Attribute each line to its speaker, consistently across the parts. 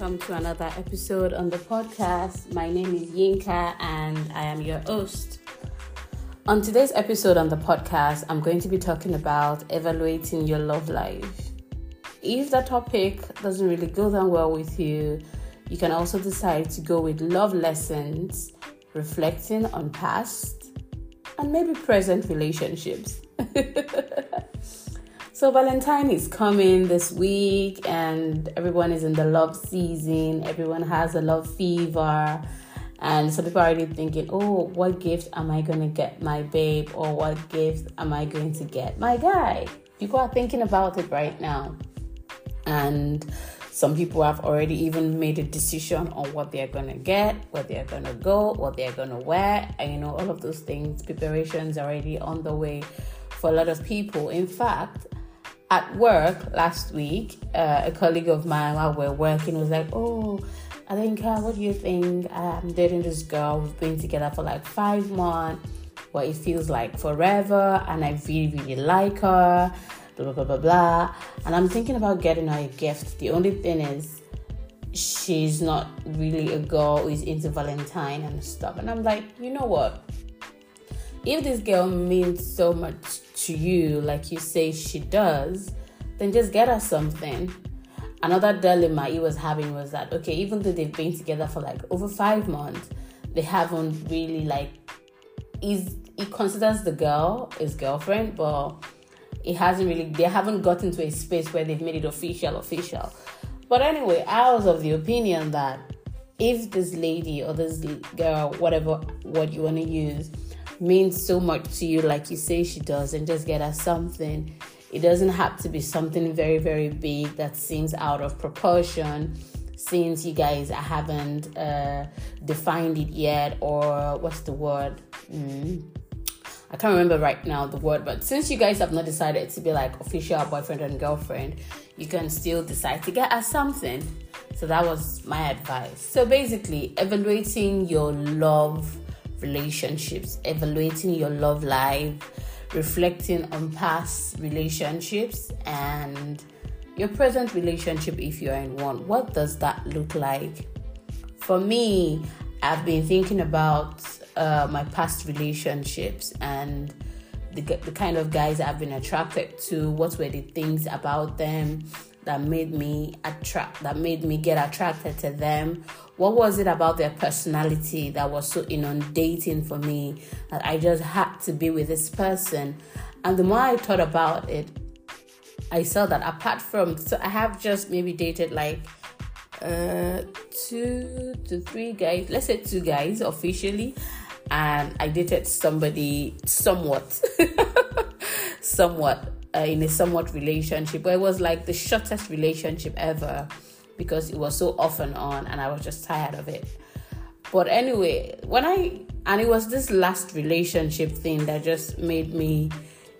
Speaker 1: welcome to another episode on the podcast. My name is Yinka and I am your host. On today's episode on the podcast, I'm going to be talking about evaluating your love life. If that topic doesn't really go down well with you, you can also decide to go with love lessons, reflecting on past and maybe present relationships. So Valentine is coming this week and everyone is in the love season. Everyone has a love fever. And some people are already thinking, oh, what gift am I going to get my babe? Or what gift am I going to get my guy? People are thinking about it right now. And some people have already even made a decision on what they're going to get, where they're going to go, what they're going to wear. And you know, all of those things, preparations already on the way for a lot of people. In fact, at work last week, uh, a colleague of mine while we're working was like, "Oh, I uh, what do you think? I'm dating this girl. We've been together for like five months, but it feels like forever, and I really, really like her." Blah blah blah blah. And I'm thinking about getting her a gift. The only thing is, she's not really a girl who is into Valentine and stuff. And I'm like, you know what? If this girl means so much to you, like you say she does, then just get her something. Another dilemma he was having was that okay, even though they've been together for like over five months, they haven't really like he's he considers the girl his girlfriend, but it hasn't really they haven't gotten to a space where they've made it official official. But anyway, I was of the opinion that if this lady or this girl, whatever what you want to use, means so much to you, like you say she does, and just get her something. It doesn't have to be something very, very big that seems out of proportion since you guys haven't uh, defined it yet, or what's the word? Mm. I can't remember right now the word, but since you guys have not decided to be like official boyfriend and girlfriend, you can still decide to get us something. So that was my advice. So basically, evaluating your love relationships, evaluating your love life, reflecting on past relationships and your present relationship if you're in one. What does that look like? For me, I've been thinking about uh, my past relationships and the, the kind of guys I've been attracted to, what were the things about them that made me attract that made me get attracted to them? What was it about their personality that was so inundating for me that i just had to be with this person? And the more i thought about it i saw that apart from so i have just maybe dated like uh two to three guys let's say two guys officially and i dated somebody somewhat somewhat uh, in a somewhat relationship, but it was like the shortest relationship ever because it was so off and on, and I was just tired of it. But anyway, when I and it was this last relationship thing that just made me,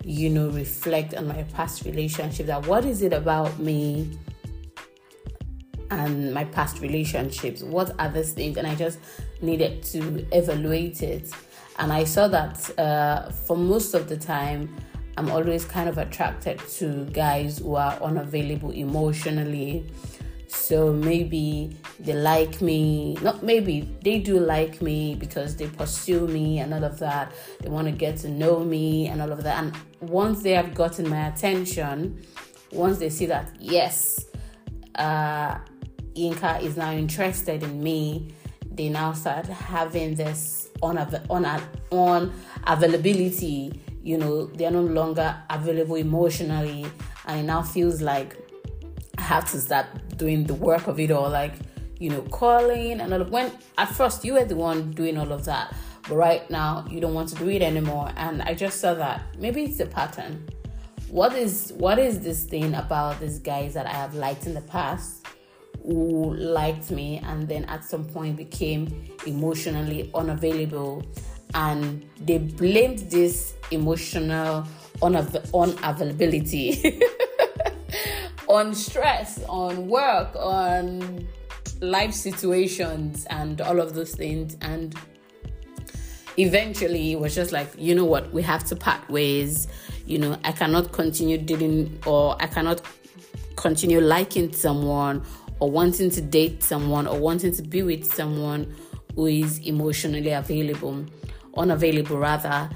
Speaker 1: you know, reflect on my past relationship. That what is it about me? and my past relationships what are these things and i just needed to evaluate it and i saw that uh, for most of the time I'm always kind of attracted to guys who are unavailable emotionally. So maybe they like me, not maybe, they do like me because they pursue me and all of that. They want to get to know me and all of that. And once they have gotten my attention, once they see that, yes, uh, Yinka is now interested in me, they now start having this on, availability you know they're no longer available emotionally. And it now feels like i have to start doing the work of it all like you know calling and all of when at first you were the one doing all of that but right now you don't want to do it anymore. And i just saw that maybe it's a pattern. What is what is this thing about these guys that i have liked in the past who liked me and then at some point became emotionally unavailable and they blamed this emotional unav- unavailability on stress, on work, on life situations, and all of those things. And eventually, it was just like, you know what, we have to part ways. You know, I cannot continue dealing, or I cannot continue liking someone or wanting to date someone or wanting to be with someone who is emotionally available, unavailable rather.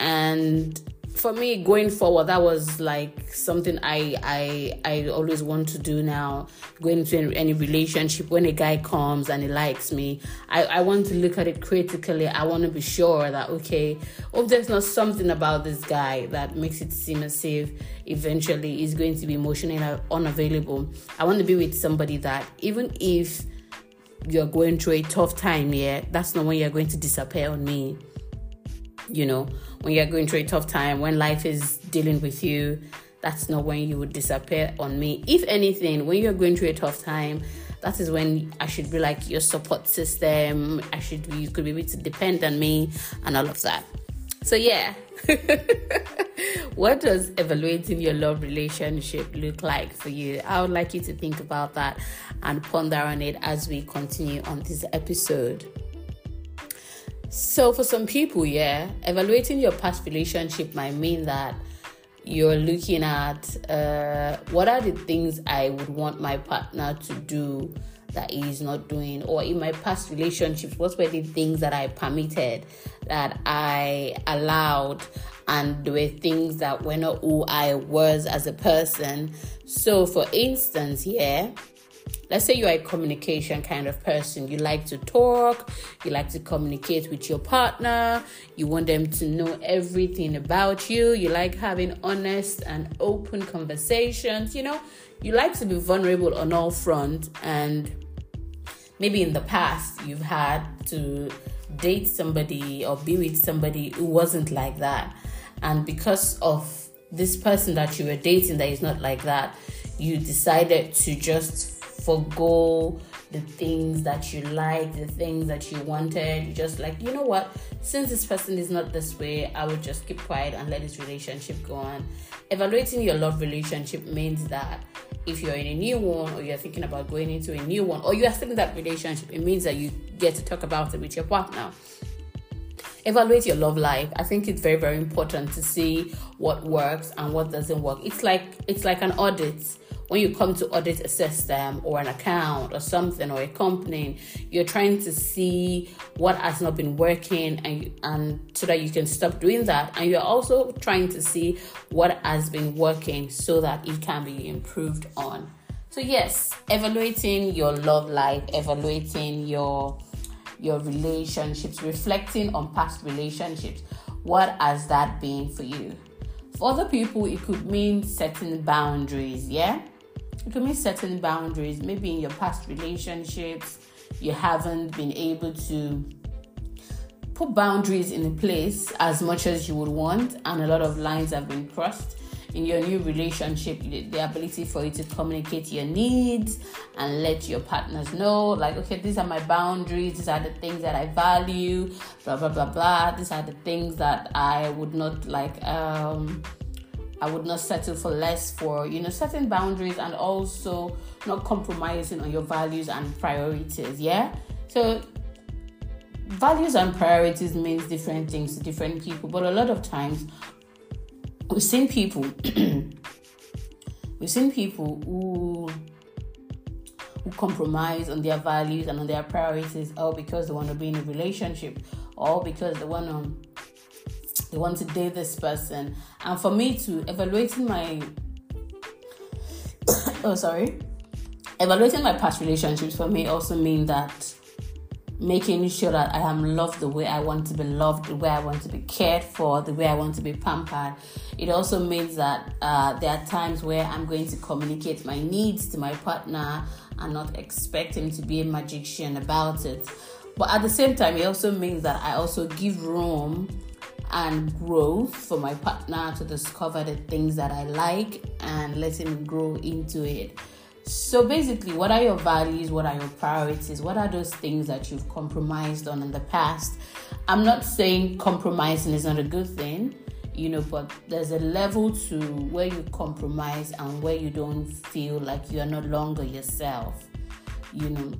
Speaker 1: And for me going forward that was like something i i i always want to do now going into any, any relationship when a guy comes and he likes me i i want to look at it critically i want to be sure that okay if there's not something about this guy that makes it seem as if eventually he's going to be emotionally unavailable i want to be with somebody that even if you're going through a tough time yeah that's not when you're going to disappear on me you know, when you're going through a tough time, when life is dealing with you, that's not when you would disappear on me. If anything, when you're going through a tough time, that is when I should be like your support system. I should be, you could be able to depend on me and all of that. So, yeah. what does evaluating your love relationship look like for you? I would like you to think about that and ponder on it as we continue on this episode. So, for some people, yeah, evaluating your past relationship might mean that you're looking at uh, what are the things I would want my partner to do that he's not doing, or in my past relationships, what were the things that I permitted, that I allowed, and there were things that were not who I was as a person. So, for instance, yeah let's say you're a communication kind of person. You like to talk you like to communicate with your partner you want them to know everything about you you like having honest and open conversations you know? You like to be vulnerable on all fronts and maybe in the past you've had to date somebody or be with somebody who wasn't like that. And because of this person that you were dating that is not like that you decided to just forego the things that you like, the things that you wanted. You just like, you know what? Since this person is not this way, I would just keep quiet and let this relationship go on. Evaluating your love relationship means that if you're in a new one or you're thinking about going into a new one or you are still in that relationship, it means that you get to talk about it with your partner evaluate your love life i think it's very very important to see what works and what doesn't work it's like it's like an audit when you come to audit a system or an account or something or a company, you're trying to see what has not been working and and so that you can stop doing that. And you're also trying to see what has been working so that it can be improved on. So yes, evaluating your love life, evaluating your your relationships, reflecting on past relationships. What has that been for you? For other people, it could mean setting boundaries, yeah? It could mean setting boundaries. Maybe in your past relationships, you haven't been able to put boundaries in place as much as you would want, and a lot of lines have been crossed. In your new relationship, the ability for you to communicate your needs and let your partners know, like, okay, these are my boundaries, these are the things that I value, blah blah blah blah. These are the things that I would not like um I would not settle for less for, you know, setting boundaries and also not compromising on your values and priorities. Yeah. So values and priorities means different things to different people, but a lot of times we've seen people we've seen people who who compromise on their values and on their priorities all because they want to be in a relationship or because they want to they want to date this person. And for me to evaluating my oh sorry. Evaluating my past relationships for me also mean that making sure that I am loved the way I want to be loved, the way I want to be cared for, the way I want to be pampered. It also means that uh, there are times where I'm going to communicate my needs to my partner and not expect him to be a magician about it. But at the same time, it also means that I also give room and growth for my partner to discover the things that I like and let him grow into it. So basically, what are your values? What are your priorities? What are those things that you've compromised on in the past? I'm not saying compromising is not a good thing, you know, but there's a level to where you compromise and where you don't feel like you are no longer yourself, you know.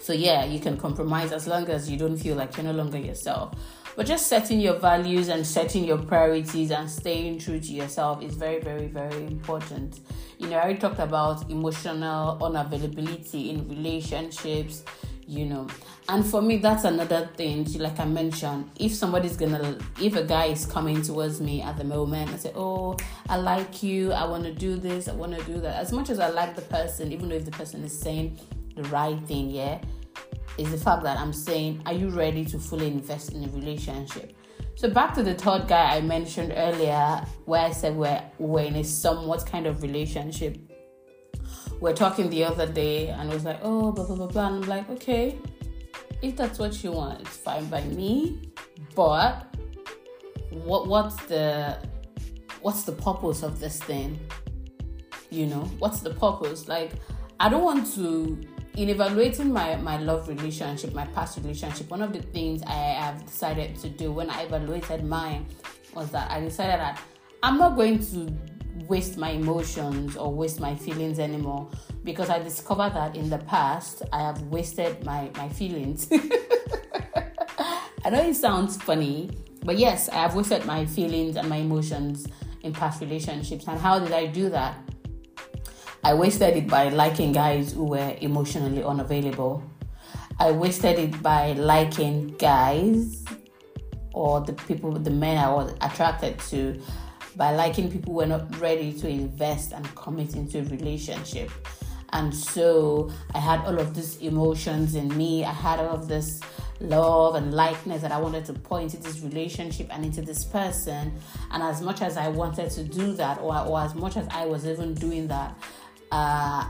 Speaker 1: So, yeah, you can compromise as long as you don't feel like you're no longer yourself. But just setting your values and setting your priorities and staying true to yourself is very, very, very important. You know, I already talked about emotional unavailability in relationships, you know. And for me, that's another thing. Like I mentioned, if somebody's gonna, if a guy is coming towards me at the moment and say, "Oh, I like you. I want to do this. I want to do that." As much as I like the person, even though if the person is saying the right thing, yeah, is the fact that I'm saying, are you ready to fully invest in a relationship? So back to the third guy I mentioned earlier, where I said we're, we're in a somewhat kind of relationship. We're talking the other day, and it was like, oh, blah blah blah blah. And I'm like, okay, if that's what you want, it's fine by me. But what what's the what's the purpose of this thing? You know, what's the purpose? Like, I don't want to in evaluating my, my love relationship, my past relationship, one of the things I have decided to do when I evaluated mine was that I decided that I'm not going to waste my emotions or waste my feelings anymore because I discovered that in the past I have wasted my, my feelings. I know it sounds funny, but yes, I have wasted my feelings and my emotions in past relationships. And how did I do that? I wasted it by liking guys who were emotionally unavailable. I wasted it by liking guys or the people, the men I was attracted to, by liking people who were not ready to invest and commit into a relationship. And so I had all of these emotions in me. I had all of this love and likeness that I wanted to point into this relationship and into this person. And as much as I wanted to do that, or, or as much as I was even doing that, uh,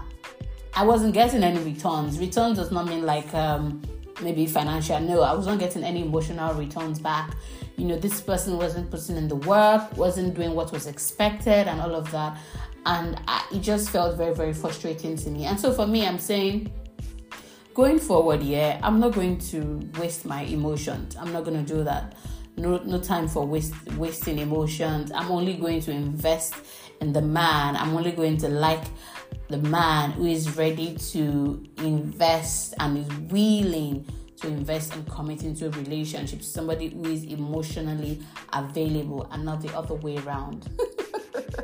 Speaker 1: I wasn't getting any returns. Returns does not mean like um, maybe financial. No, I wasn't getting any emotional returns back. You know, this person wasn't putting in the work, wasn't doing what was expected, and all of that. And I, it just felt very, very frustrating to me. And so for me, I'm saying, going forward, yeah, I'm not going to waste my emotions. I'm not going to do that. No, no time for waste, wasting emotions. I'm only going to invest in the man. I'm only going to like the man who is ready to invest and is willing to invest and commit into a relationship, somebody who is emotionally available and not the other way around.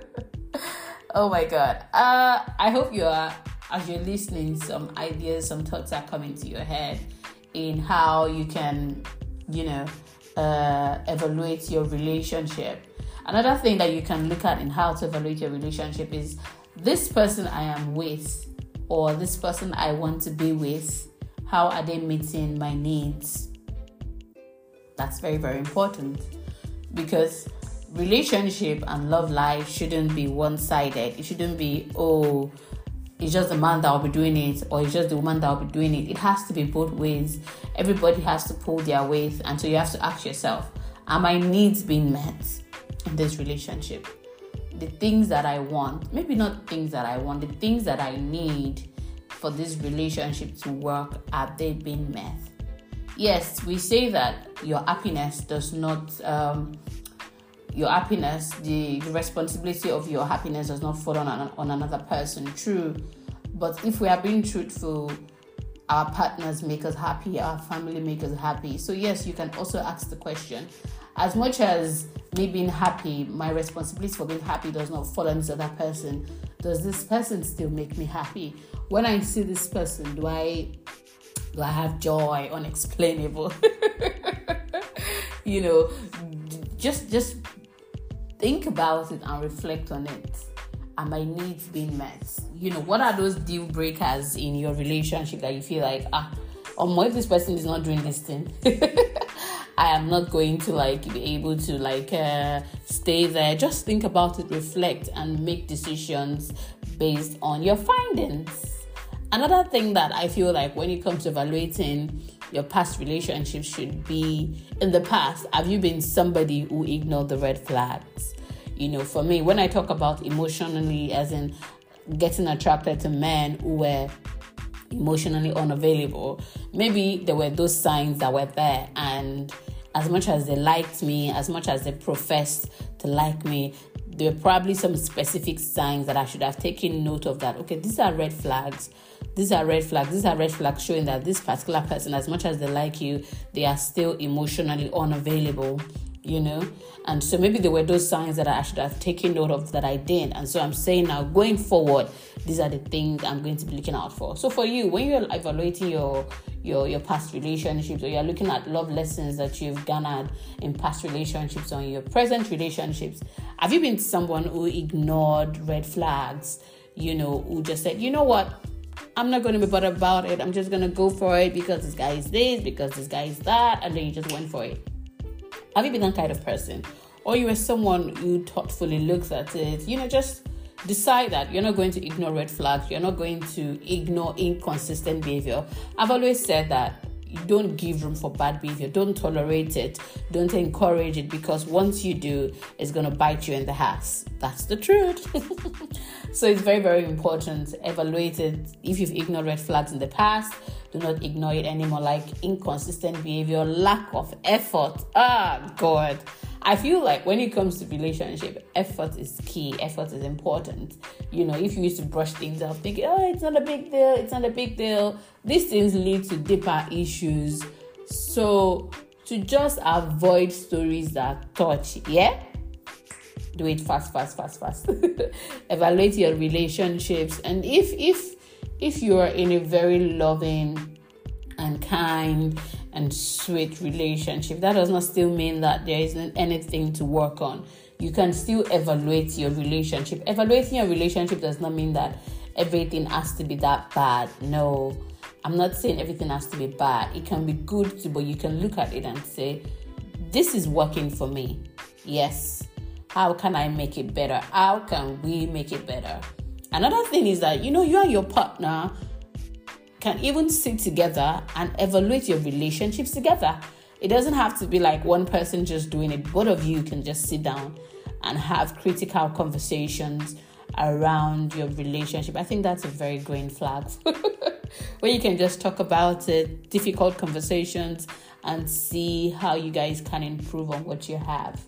Speaker 1: oh my god. Uh I hope you are as you're listening, some ideas, some thoughts are coming to your head in how you can, you know, uh, evaluate your relationship. Another thing that you can look at in how to evaluate your relationship is this person I am with or this person I want to be with, how are they meeting my needs? That's very, very important because relationship and love life shouldn't be one sided. It shouldn't be, oh, it's just the man that will be doing it or it's just the woman that will be doing it. It has to be both ways. Everybody has to pull their weight. And so you have to ask yourself, are my needs being met this relationship? the things that I want, maybe not things that I want, the things that I need for this relationship to work, are they being met? Yes, we say that your happiness does not, um, your happiness, the, the responsibility of your happiness does not fall on, on another person. True. But if we are being truthful, our partners make us happy, our family make us happy. So, yes, you can also ask the question as much as me being happy, my responsibility for being happy does not fall on this other person. Does this person still make me happy? When I see this person, do I do I have joy unexplainable? you know, just just think about it and reflect on it. Are my needs being met? You know, what are those deal breakers in your relationship that you feel like, ah, um, if this person is not doing this thing? I am not going to like be able to like uh, stay there. Just think about it, reflect, and make decisions based on your findings. Another thing that I feel like when it comes to evaluating your past relationships should be in the past, have you been somebody who ignored the red flags? You know, for me, when I talk about emotionally, as in getting attracted to men who were emotionally unavailable, maybe there were those signs that were there and as much as they liked me, as much as they professed to like me, there were probably some specific signs that I should have taken note of that. Okay, these are red flags. these are red flags. These are red flags showing that this particular person, as much as they like you, they are still emotionally unavailable, you know. And so maybe there were those signs that I should have taken note of that I didn't. And so I'm saying now, going forward, these are the things I'm going to be looking out for. So for you, when you're evaluating your your your past relationships or you're looking at love lessons that you've garnered in past relationships or in your present relationships, have you been someone who ignored red flags? You know, who just said, you know what? I'm not going to be bothered about it. I'm just going to go for it because this guy is this, because this guy is that, and then you just went for it. Have you been that kind of person? Or you were someone who thoughtfully looks at it, you know, just decide that you're not going to ignore red flags, you're not going to ignore inconsistent behavior. I've always said that you don't give room for bad behavior, don't tolerate it, don't encourage it because once you do, it's going to bite you in the ass. That's the truth. so it's very, very important. Evaluate it. If you've ignored red flags in the past, do not ignore it anymore, like inconsistent behavior, lack of effort. Ah, God. I feel like when it comes to relationship, effort is key. Effort is important. You know, if you used to brush things off, thinking, oh, it's not a big deal, it's not a big deal, these things lead to deeper issues. So to just avoid stories that touch, yeah, do it fast, fast, fast, fast. Evaluate your relationships, and if if if you are in a very loving and kind and sweet relationship, that does not still mean that there isn't anything to work on. You can still evaluate your relationship. Evaluating your relationship does not mean that everything has to be that bad. No, I'm not saying everything has to be bad. It can be good too, but you can look at it and say, This is working for me. Yes. How can I make it better? How can we make it better? Another thing is that you know you and your partner can even sit together and evaluate your relationships together. It doesn't have to be like one person just doing it. Both of you can just sit down and have critical conversations around your relationship. I think that's a very green flag where you can just talk about it, difficult conversations, and see how you guys can improve on what you have.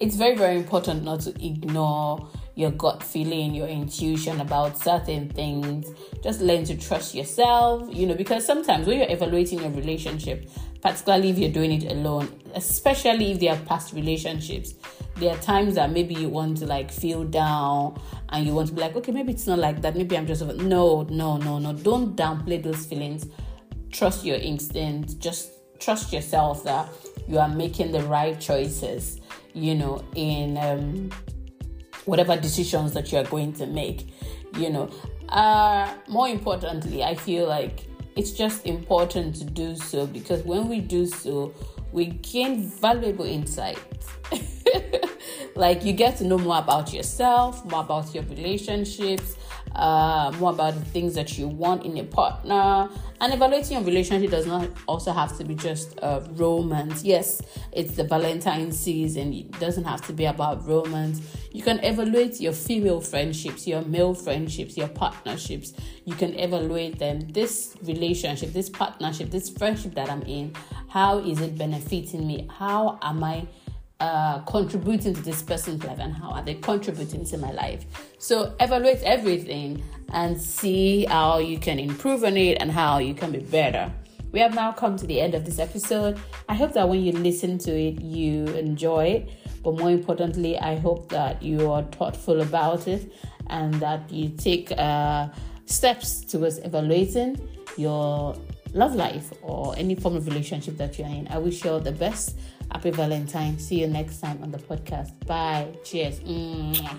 Speaker 1: It's very, very important not to ignore your gut feeling, your intuition about certain things. Just learn to trust yourself, you know, because sometimes when you're evaluating your relationship, particularly if you're doing it alone, especially if they are past relationships, there are times that maybe you want to like feel down and you want to be like, okay, maybe it's not like that. Maybe I'm just no, no, no, no. Don't downplay those feelings. Trust your instinct. Just trust yourself that you are making the right choices. You know, in um, whatever decisions that you are going to make. You know, uh, more importantly, I feel like it's just important to do so because when we do so, we gain valuable insights. like you get to know more about yourself, more about your relationships, uh, more about the things that you want in a partner. And evaluating your relationship does not also have to be just uh, romance. Yes, it's the Valentine's season. It doesn't have to be about romance. You can evaluate your female friendships, your male friendships, your partnerships. You can evaluate them. This relationship, this partnership, this friendship that I'm in, how is it benefiting me? How am I? Uh, contributing to this person's life and how are they contributing to my life. So evaluate everything and see how you can improve on it and how you can be better. We have now come to the end of this episode. I hope that when you listen to it, you enjoy it. But more importantly, I hope that you are thoughtful about it and that you take uh, steps towards evaluating your love life or any form of relationship that you're in. I wish you all the best. Happy Valentine. See you next time on the podcast. Bye. Cheers. Mwah.